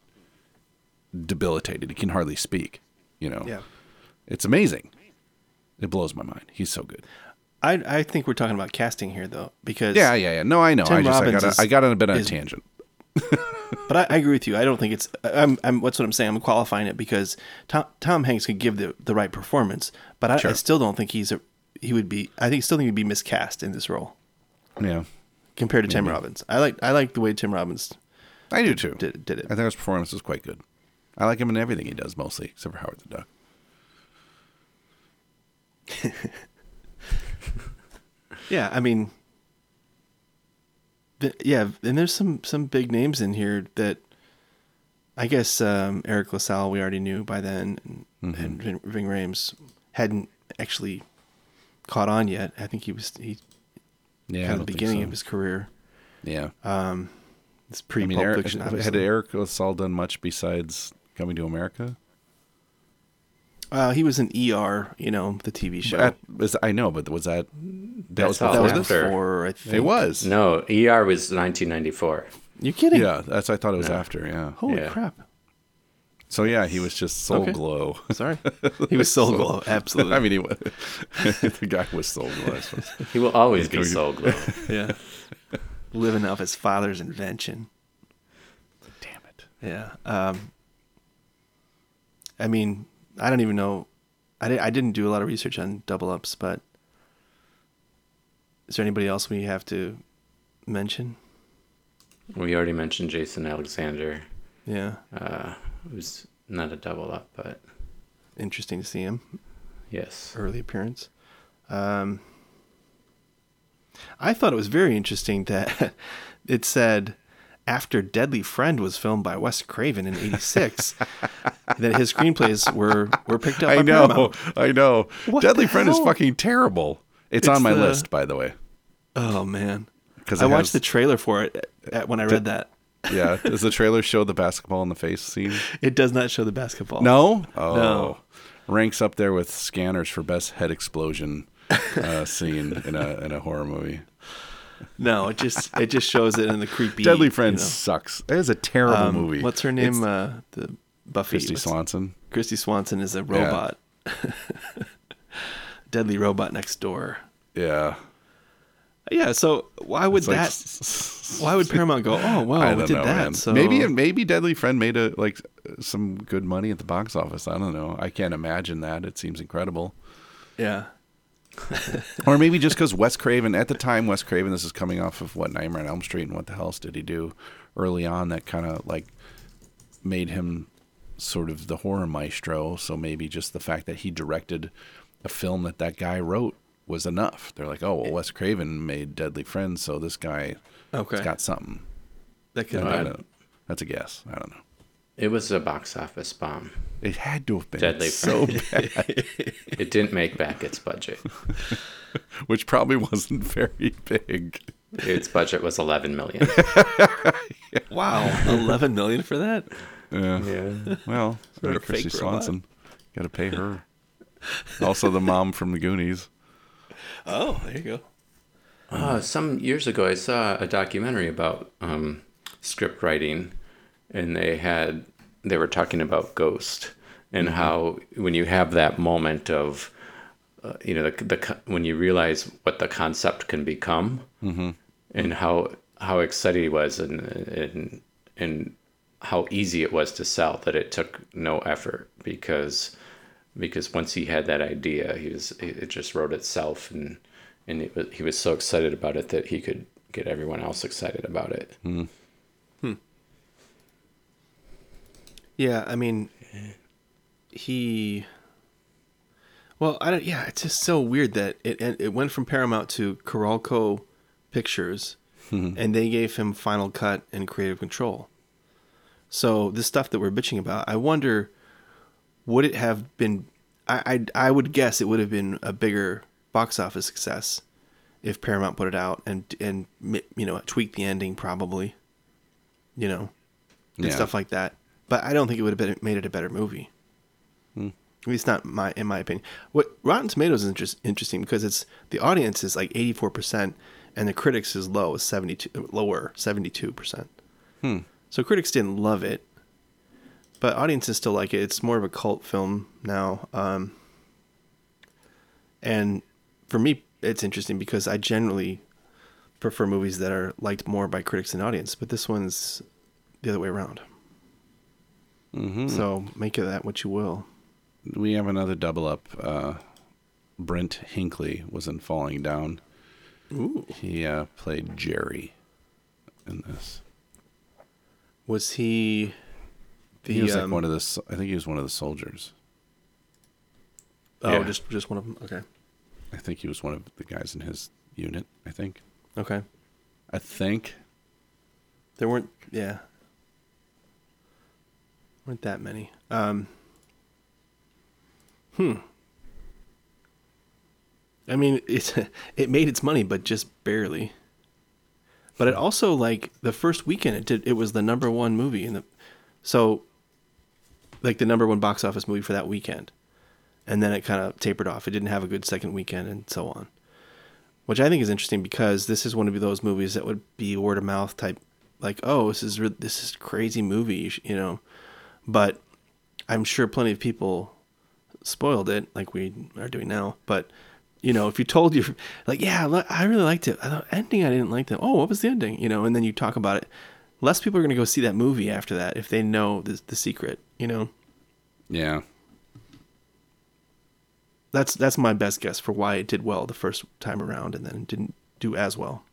debilitated. He can hardly speak. You know. Yeah. It's amazing. It blows my mind. He's so good. I I think we're talking about casting here though, because Yeah, yeah, yeah. No, I know. Tim I just I Robbins got is- I got on a bit on a tangent. But I, I agree with you. I don't think it's. I'm. I'm. What's what I'm saying. I'm qualifying it because Tom Tom Hanks could give the the right performance, but I, I still don't think he's a. He would be. I think still think he'd be miscast in this role Yeah, compared to Tim Robbins. I like. I like the way Tim Robbins I do too. did did it. I think his performance was quite good. I like him in everything he does, mostly except for Howard the Duck. Yeah, I mean, th- yeah, and there's some some big names in here that I guess um, Eric LaSalle we already knew by then, and, Mm-hmm. and Ving, Ving Rhames hadn't actually caught on yet. I think he was he Yeah, kind of the beginning so. of his career. Yeah, It's pre I mean, Eric, Fiction. had. Eric LaSalle done much besides Coming to America? Uh, he was in ER, you know, the TV show. At- was- I know, but was that that was That's before that was after. before, I think. It was. No, ER was 1994. You kidding? Yeah, that's I thought it was after. Yeah. Holy Yeah. crap! So yeah, he was just soul Okay. glow. Sorry, he was Soul Glo. Absolutely. I mean, he was, the guy was soul glo. He will always be Soul Glo. yeah, living off his father's invention. Damn it. Yeah. Um, I mean, I don't even know. I, di- I didn't do a lot of research on double ups, but is there anybody else we have to mention? We already mentioned Jason Alexander, Yeah. uh, who's not a double up, but Interesting to see him. yes. Early appearance. Um, I thought it was very interesting that it said after Deadly Friend was filmed by Wes Craven in '86, that his screenplays were were picked up. I by know. Paramount. I know. What Deadly the Friend is fucking terrible. It's, It's on my the- list, by the way. Oh man! 'Cause I watched has- the trailer for it at, when I read that. Yeah. Does the trailer show the basketball in the face scene? It does not show the basketball. No. Oh. No. Ranks up there with scanners for best head explosion uh, scene in a in a horror movie. no. It just it just shows it in the creepy. Deadly you Friend know. sucks. It is a terrible Um, movie. What's her name? Uh, the Buffy. Kristy Swanson. Kristy Swanson is a robot. Deadly robot next door. Yeah. Yeah, so why would It's like- that? Why would Paramount go? Oh, I wow, don't we did know, that. man. So Maybe maybe Deadly Friend made a like some good money at the box office. I don't know. I can't imagine that. It seems incredible. yeah, Or maybe just because Wes Craven at the time, Wes Craven, this is coming off of what Nightmare on Elm Street, and what the hell else did he do early on that kind of like made him sort of the horror maestro? So maybe just the fact that he directed a film that that guy wrote was enough. They're like, oh well, Wes Craven made Deadly Friends, so this guy okay, has got something. that could I don't, That's a guess. I don't know. It was a box office bomb. It had to have been Deadly so bad, It didn't make back its budget. which probably wasn't very big. Its budget was 11 million. Wow, eleven million for that? Yeah. Yeah. Well, Sort Chrissy. Swanson. Got to pay her. Also, the mom from the Goonies. Oh, there you go. Uh, some years ago, I saw a documentary about um, script writing, and they had they were talking about Ghost and how when you have that moment of uh, you know the, the when you realize what the concept can become, and how how excited he was, and and and how easy it was to sell that it took no effort because because once he had that idea, he was it just wrote itself, and and it was, he was so excited about it that he could get everyone else excited about it. Hmm. Hmm. Yeah, I mean, he. Well, I don't. Yeah, it's just so weird that it it it went from Paramount to Carolco Pictures, hmm. and they gave him final cut and creative control. So this stuff that we're bitching about, I wonder, would it have been? I I, I would guess it would have been a bigger box office success if Paramount put it out and and you know tweaked the ending probably. You know and Yeah. stuff like that. But I don't think it would have been made it a better movie. Hmm. At least not my in my opinion. What Rotten Tomatoes is interest, interesting because it's the audience is like eighty four percent and the critics is low, seventy two lower seventy two percent. Hmm. So critics didn't love it, but audiences still like it. It's more of a cult film now. Um, and for me, it's interesting because I generally prefer movies that are liked more by critics and audience, but this one's the other way around. Mm-hmm. So make of that what you will. We have another double up. Uh, Brent Hinkley was in Falling Down. Ooh. He uh, played Jerry in this. Was he the he was like um, one of the. I think he was one of the soldiers. Oh, Yeah. just just one of them. Okay. I think he was one of the guys in his unit. I think. Okay. I think. There weren't yeah. weren't that many. Um Hmm. I mean, it's it made its money, but just barely. But it also like the first weekend it did it was the number one movie in the so like the number one box office movie for that weekend. And then it kind of tapered off. It didn't have a good second weekend and so on. Which I think is interesting because this is one of those movies that would be word of mouth type like, "Oh, this is re- this is crazy movie," you know. But I'm sure plenty of people spoiled it like we are doing now. But you know, if you told you like, yeah, I really liked it. Ending I didn't like that. Oh, what was the ending? You know, and then you talk about it. Less people are going to go see that movie after that if they know the the secret. You know, Yeah. that's that's my best guess for why it did well the first time around and then it didn't do as well.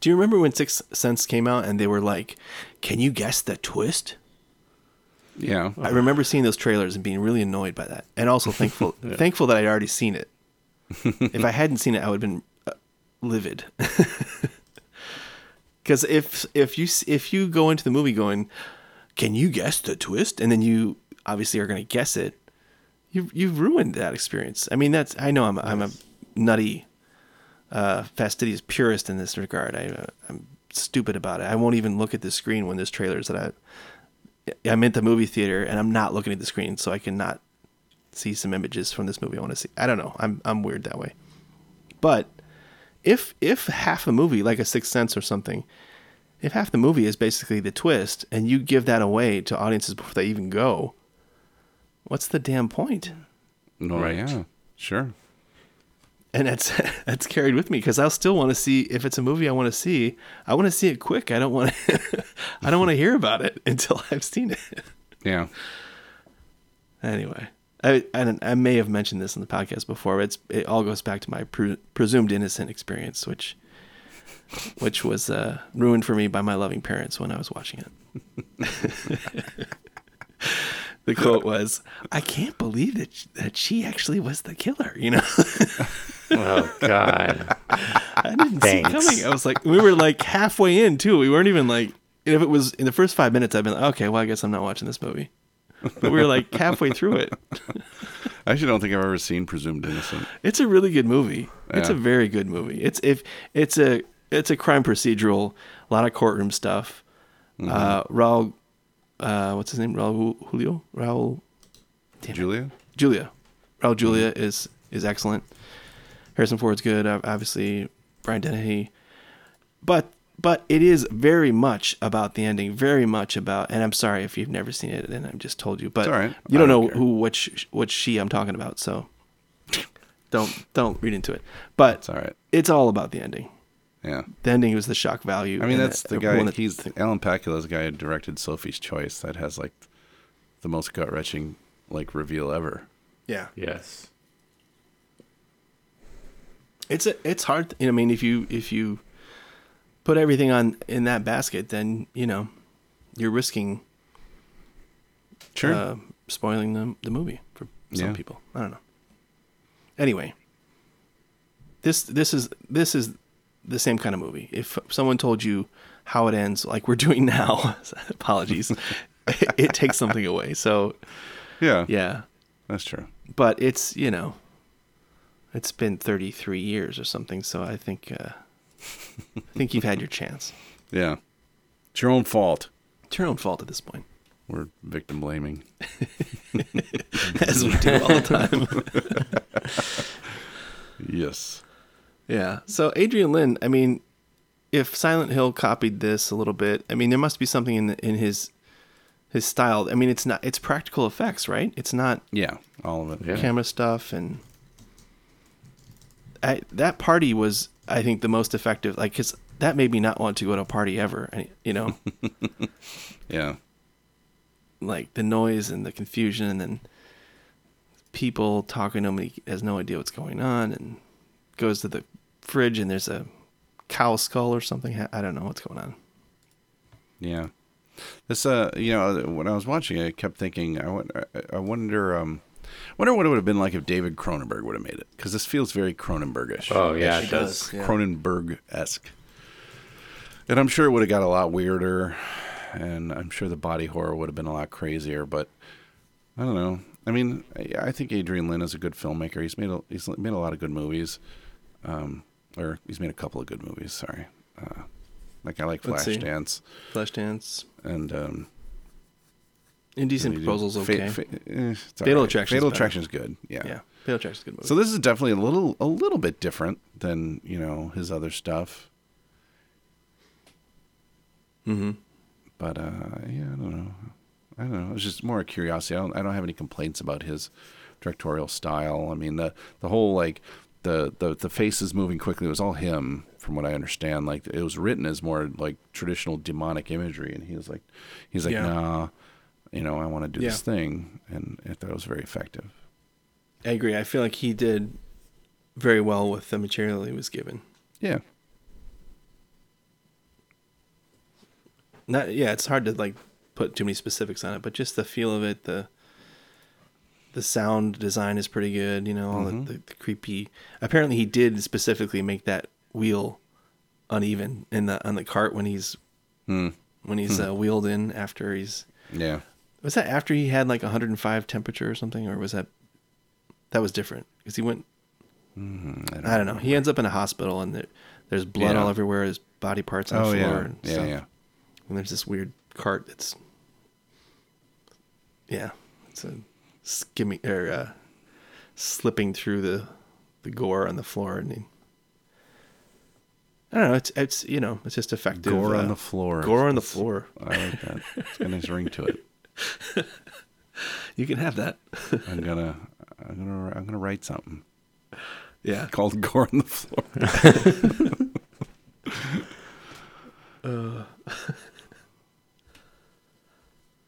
Do you remember when Sixth Sense came out and they were like, "Can you guess the twist?" Yeah. I remember seeing those trailers and being really annoyed by that, and also thankful thankful that I'd already seen it. if I hadn't seen it, I would have been uh, livid. Because if if you if you go into the movie going, "Can you guess the twist?" and then you obviously are going to guess it, you you've ruined that experience. I mean, that's I know I'm I'm a nutty, uh, fastidious purist in this regard. I uh, I'm stupid about it. I won't even look at the screen when there's trailers that I I'm at the movie theater and I'm not looking at the screen, so I cannot see some images from this movie I want to see. I don't know. I'm I'm weird that way. But if if half the movie, like a Sixth Sense or something, if half the movie is basically the twist, and you give that away to audiences before they even go, what's the damn point? No, Right. Yeah. Sure. And that's that's carried with me because I'll still want to see if it's a movie I want to see. I want to see it quick. I don't want to. I don't want to hear about it until I've seen it. Yeah. Anyway, I, I I may have mentioned this in the podcast before. But it's it all goes back to my pre- presumed innocent experience, which which was uh, ruined for me by my loving parents when I was watching it. the quote was, "I can't believe that sh- that she actually was the killer." You know, Oh God. I didn't Thanks. see it coming. I was like, we were like halfway in too. We weren't even like if it was in the first five minutes, I've been like, okay, well, I guess I'm not watching this movie. But we were like halfway through it. I actually don't think I've ever seen Presumed Innocent. It's a really good movie. It's a very good movie. It's if it's a it's a crime procedural, a lot of courtroom stuff. Mm-hmm. Uh, Raul, uh, what's his name? Raul Julio. Raul Julia? Julia. Raul Julia is is excellent. Harrison Ford's good. Obviously, Brian Dennehy. But but it is very much about the ending. Very much about. And I'm sorry if you've never seen it, and I've just told you. But It's all right. you don't don't know care. who which which she I'm talking about. So don't don't read into it. But It's all right. it's all about the ending. Yeah. The ending was the shock value. I mean, that's the uh, guy. that- He's Alan Pakula's guy who directed Sophie's Choice. That has like the most gut wrenching like reveal ever. yeah. Yes. It's a, it's hard. You I mean, if you if you put everything on in that basket, then you know you're risking Sure. uh, spoiling the the movie for some Yeah. people. I don't know. Anyway, this this is this is the same kind of movie. If someone told you how it ends, like we're doing now, apologies, it, it takes something away. So yeah. yeah, That's true. but it's you know it's been 33 years or something so i think uh i think you've had your chance Yeah. It's your own fault. it's your own fault at this point We're victim blaming. as we do all the time Yes. yeah so adrian lyne i mean if silent hill copied this a little bit i mean there must be something in the, in his his style i mean it's not it's practical effects right it's not Yeah. All of it. Yeah. camera stuff and I, that party was i think the most effective like because that made me not want to go to a party ever and, you know Yeah. like the noise and the confusion and then people talking to him has no idea what's going on and goes to the fridge and there's a cow skull or something i don't know what's going on Yeah. This uh, you know, when I was watching, it, I kept thinking, I- I wonder, um, wonder what it would have been like if David Cronenberg would have made it, because this feels very Cronenbergish. Oh yeah, It it does. does. yeah. Cronenberg esque. And I'm sure it would have got a lot weirder, and I'm sure the body horror would have been a lot crazier. But I don't know. I mean, I, I think Adrian Lyne is a good filmmaker. He's made a, he's made a lot of good movies, um, or he's made a couple of good movies. Sorry, uh, like I like Flashdance Flashdance. and um, Indecent do? Proposals Fa- okay. fa- eh, it's Fatal right. Attraction's Fatal better. Attraction's good. Yeah. yeah. Fatal Attraction's a good movie. So this is definitely a little a little bit different than you know his other stuff. mm-hmm. But uh, yeah, I don't know. I don't know. It's just more a curiosity. I don't. I don't have any complaints about his directorial style. I mean the the whole like the the the faces moving quickly it was all him from what I understand. Like it was written as more like traditional demonic imagery, and he was like, he's like, Yeah. nah, you know, I want to do this thing, and I thought it was very effective. I agree. I feel like he did very well with the material he was given. Yeah. Not yeah, it's hard to like put too many specifics on it, but just the feel of it, the the sound design is pretty good. You know, all Mm-hmm. the, the, the creepy. Apparently, he did specifically make that wheel uneven in the on the cart when he's Hmm. when he's uh, wheeled in after he's Yeah. Was that after he had like 105 temperature or something, or was that that was different because he went. Mm-hmm. I don't know. He ends up in a hospital and there, there's blood Yeah. all everywhere. His body parts on Oh the floor. yeah. And Yeah. stuff. Yeah. And there's this weird cart that's yeah, it's a skimming or uh, slipping through the the gore on the floor, and he, I don't know. It's it's you know it's just effective. Gore on uh, the floor. Gore on the floor. I like that. It's got a nice ring to it. You can have that. I'm gonna, I'm gonna, I'm gonna write something yeah. called "Gore on the Floor."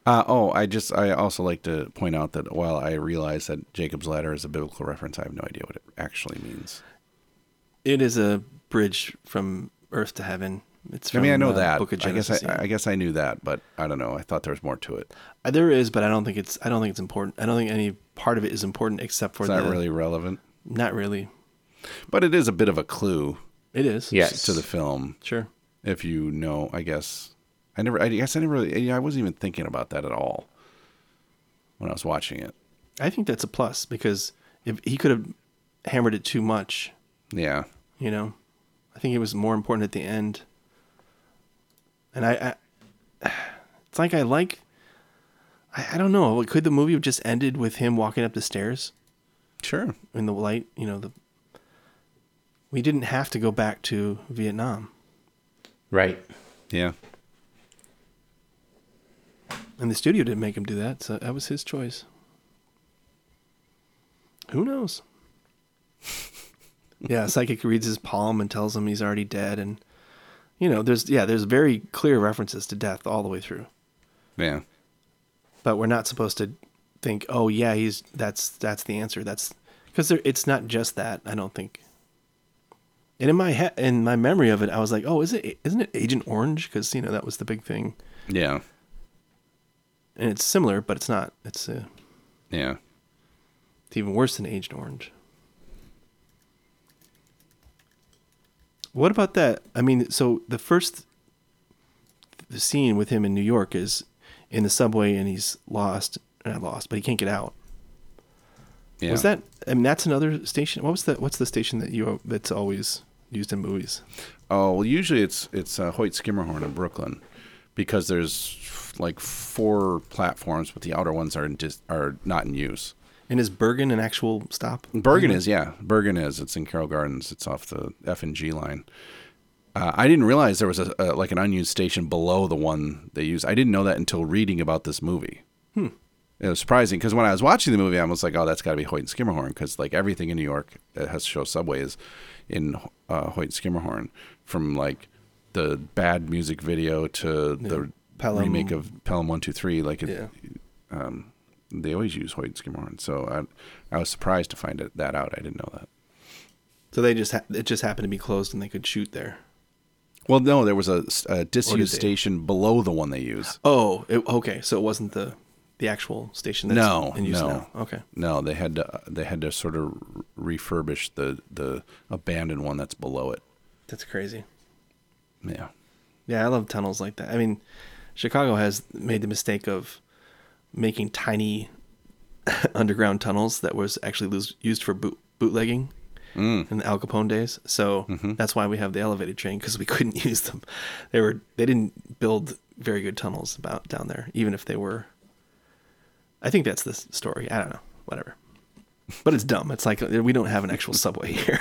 Uh, oh, I just I also like to point out that while I realize that Jacob's ladder is a biblical reference, I have no idea what it actually means. It is a bridge from earth to heaven. It's I mean, I know uh, that. Book of I guess I, yeah. I guess I knew that, but I don't know. I thought there was more to it. Uh, There is, but I don't think it's. I don't think it's important. I don't think any part of it is important except for It's the. not really relevant, Not really. but it is a bit of a clue It is. Yes. to the film Sure. if you know. I guess I never. I guess I never. Really, I wasn't even thinking about that at all when I was watching it. I think that's a plus because if he could have hammered it too much, Yeah. you know, I think it was more important at the end. And I, I it's like I like, I, I don't know. Could the movie have just ended with him walking up the stairs Sure. in the light? You know, the we didn't have to go back to Vietnam, Right. Yeah. and the studio didn't make him do that, so that was his choice. Who knows? yeah, psychic reads his palm and tells him he's already dead, and you know, there's yeah, there's very clear references to death all the way through. Yeah. but we're not supposed to think, oh yeah, he's that's that's the answer. That's because it's not just that. I don't think. And in my head, in my memory of it, I was like, oh, is it isn't it Agent Orange? Because you know that was the big thing, Yeah. and it's similar, but it's not. It's uh, Yeah. it's even worse than Agent Orange. What about that? I mean, so the first the scene with him in New York is in the subway, and he's lost, not lost, but he can't get out. Yeah. Was that? I mean, that's another station. What was that? What's the station that you that's always used in movies? Oh well, usually it's it's uh, Hoyt Schermerhorn in Brooklyn, because there's like four platforms, but the outer ones are in dis- are not in use. And is Bergen an actual stop? Bergen is yeah, Bergen is. It's in Carroll Gardens. It's off the F and G line. Uh, I didn't realize there was a, a like an unused station below the one they use. I didn't know that until reading about this movie. Hmm. It was surprising because when I was watching the movie, I was like, "Oh, that's got to be Hoyt and Schermerhorn," because like everything in New York that has to show subway is in uh, Hoyt and Schermerhorn, from like the bad music video to the Pelham. remake of Pelham One Two Three. Like it, Yeah. They always use Hoyt and Schermerhorn, so I, I was surprised to find it, that out. I didn't know that. So they just ha- it just happened to be closed, and they could shoot there. Well, no, there was a, a disused station below the one they use. Oh, it, okay. So it wasn't the the actual station that's No, in use no. now. Okay. No, they had to they had to sort of refurbish the the abandoned one that's below it. That's crazy. Yeah. Yeah, I love tunnels like that. I mean, Chicago has made the mistake of making tiny underground tunnels that was actually lose, used for boot, bootlegging mm. in the Al Capone days. So mm-hmm. that's why we have the elevated train because we couldn't use them. They were they didn't build very good tunnels about down there, even if they were. I think that's the story. I don't know. Whatever. But it's dumb. It's like we don't have an actual subway here.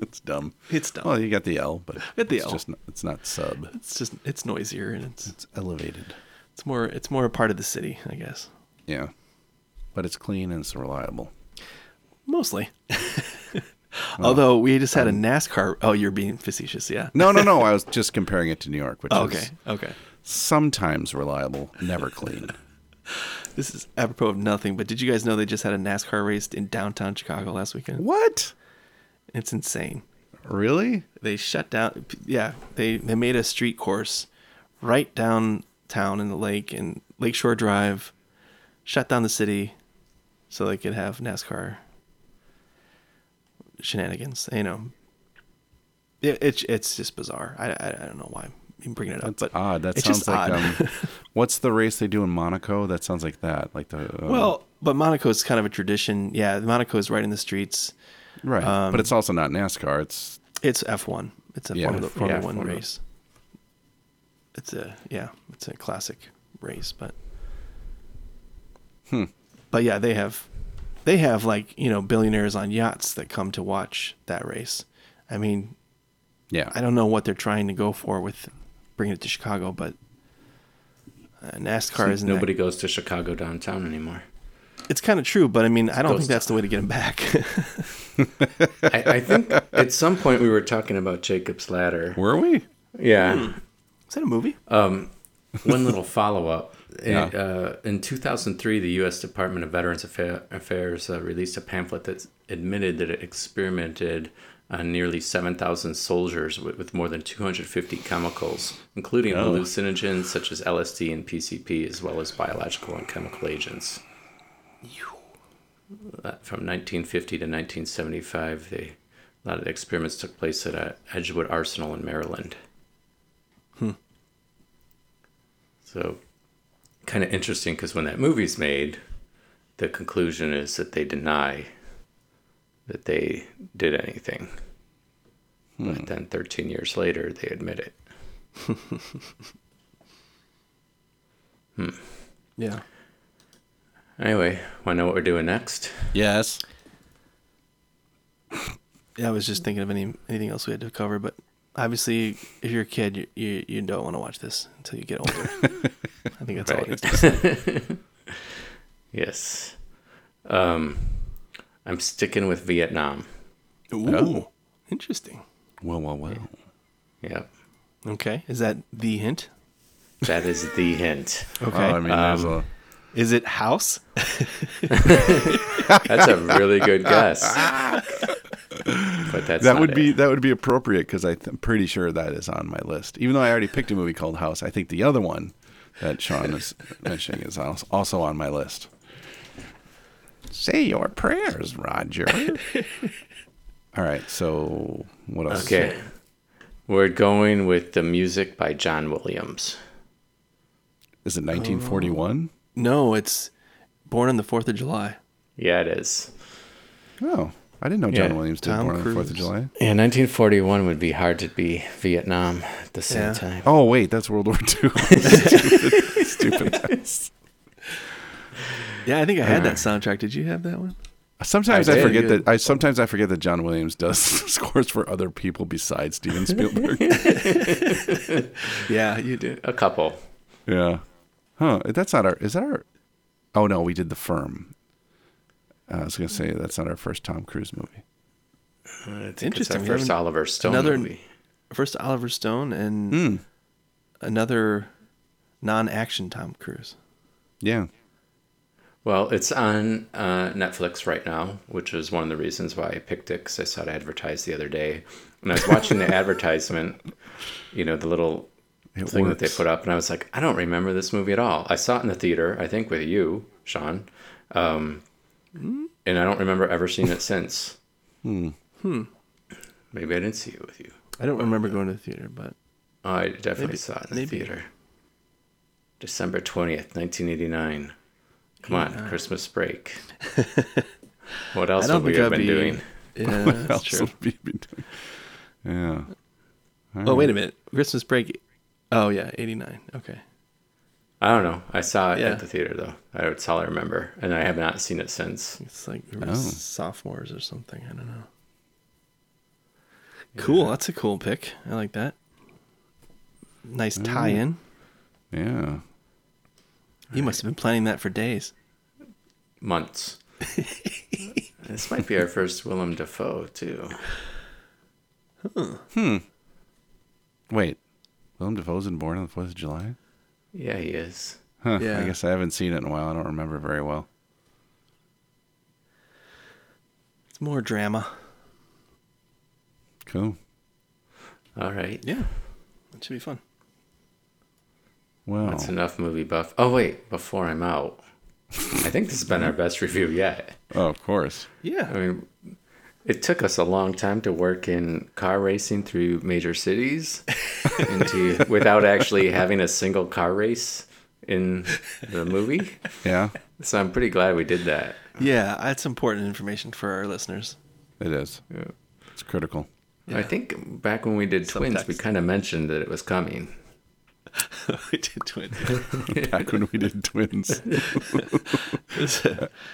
It's dumb. It's dumb. Well, you got the L, but the it's L. just not, it's not sub. it's just it's noisier and it's It's elevated. It's more it's more a part of the city, I guess. Yeah. But it's clean and it's reliable. Mostly. Although we just had a um, NASCAR. Oh, you're being facetious, yeah. No, no, no. I was just comparing it to New York, which Oh, is okay, okay. sometimes reliable, never clean. This is apropos of nothing, but did you guys know they just had a NASCAR race in downtown Chicago last weekend? what? It's insane. Really? They shut down. Yeah, they they made a street course right downtown in the lake and Lakeshore Drive. Shut down the city so they could have NASCAR shenanigans. You know, it, it's it's just bizarre. I, I I don't know why I'm bringing it up, That's but odd. That sounds like um, what's the race they do in Monaco? That sounds like that. Like the uh, well, but Monaco is kind of a tradition. Yeah, Monaco is right in the streets. right, um, but it's also not NASCAR. It's It's F1. It's a Yeah, Formula, Formula yeah, One Formula. race. It's a yeah, it's a classic race, but Hmm. but yeah, they have they have like you know billionaires on yachts that come to watch that race. I mean, yeah. I don't know what they're trying to go for with bringing it to Chicago, but uh, NASCAR isn't. Nobody That, goes to Chicago downtown anymore. it's kind of true, but I mean, I don't Ghost think that's the way to get them back. I, I think at some point we were talking about Jacob's Ladder. Were we? Yeah. Is that a movie? One little follow up. Yeah. Uh, in 2003, the U.S. Department of Veterans Affa- Affairs uh, released a pamphlet that admitted that it experimented on nearly 7,000 soldiers with, with more than 250 chemicals, including hallucinogens such as LSD and PCP, as well as biological and chemical agents. Uh, From 1950 to 1975, they, a lot of the experiments took place at uh, Edgewood Arsenal in Maryland. Hmm. So, kind of interesting because when that movie's made, the conclusion is that they deny that they did anything. Hmm. But then 13 years later, they admit it. Hmm. Yeah. Anyway, want to know what we're doing next? Yes. Yeah, I was just thinking of any anything else we had to cover, but obviously, if you're a kid, you you, you don't want to watch this until you get older. I think that's all it Right. needs to say. Yes. Um, I'm sticking with Vietnam. Ooh, Oh. interesting. Well, well, well. Yep. Okay, is that the hint? That is the hint. Okay, Oh, I mean, Um, a, is it House? That's a really good guess. But that's that not would be that would be appropriate because I'm pretty sure that is on my list. Even though I already picked a movie called House, I think the other one that Sean is mentioning is also on my list. Say your prayers, Roger. All right, so what else? Okay. We're going with the music by John Williams. Is it 1941? No, it's Born on the Fourth of July. Yeah, it is. Oh, I didn't know John Yeah, Williams did Tom Born on the Fourth of July. Yeah, 1941 would be hard to be Vietnam at the same Yeah. time. Oh wait, that's World War II. stupid, stupid. Yeah, I think I had that soundtrack. Did you have that one? Sometimes I I, forget that I sometimes I forget that John Williams does scores for other people besides Steven Spielberg. Yeah, you did. A couple. yeah. Huh. That's not our. Is that our? Oh no, we did the Firm. I was gonna say that's not our first Tom Cruise movie. I think Interesting. It's our first Oliver Stone another- movie. First Oliver Stone and Hmm. another non-action Tom Cruise. Yeah. Well, it's on uh, Netflix right now, which is one of the reasons why I picked it because I saw it advertised the other day. And I was watching the advertisement, you know, the little It thing that they put up, and I was like, I don't remember this movie at all. I saw it in the theater, I think, with you, Sean, um, and I don't remember ever seeing it since. Hmm. Maybe I didn't see it with you. I don't remember going to the theater, but Oh, I definitely Maybe- saw it in the maybe. theater. December 20th, 1989. Come on, Christmas break. what else I don't would we have been be. doing? Yeah, What that's else true. would we be doing? Yeah. Oh wait a minute, Christmas break. Oh yeah, '89. Okay. I don't know. I saw it Yeah. at the theater though. That's all I remember, and I have not seen it since. It's like Oh. sophomores or something. I don't know. Cool. That's a cool pick. I like that. Nice tie-in. Yeah. You must have been planning that for days. Months. this might be our first Willem Dafoe too. Huh. Hmm. Wait. Willem Dafoe's in Born on the Fourth of July. Yeah, he is. Huh. Yeah. I guess I haven't seen it in a while. I don't remember very well. It's more drama. Cool. All right. Yeah. That should be fun. Well, That's enough movie buff. Oh wait, before I'm out, I think this has been our best review yet. oh, of course. Yeah. I mean, it took us a long time to work in car racing through major cities into without actually having a single car race in the movie. Yeah, So I'm pretty glad we did that. Yeah, that's important information for our listeners. it is. It's critical. I think back when we did Twins, we kind of mentioned that it was coming. we did twins. Back when we did Twins,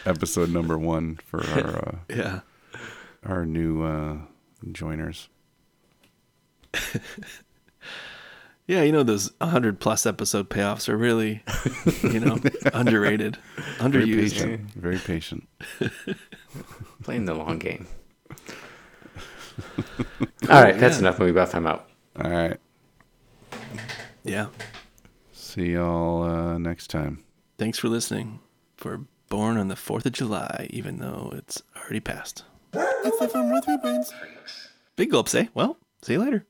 episode number one for our uh, yeah. Our new uh, joiners. Yeah, you know those 100 plus episode payoffs are really, you know, underrated, Very underused. patient. Very patient. Playing the long game. All right, that's yeah. enough movie buff. I'm out. All right. Yeah. See y'all uh, next time. Thanks for listening for Born on the 4th of July, even though it's already passed. Big gulps, eh? Well, see you later.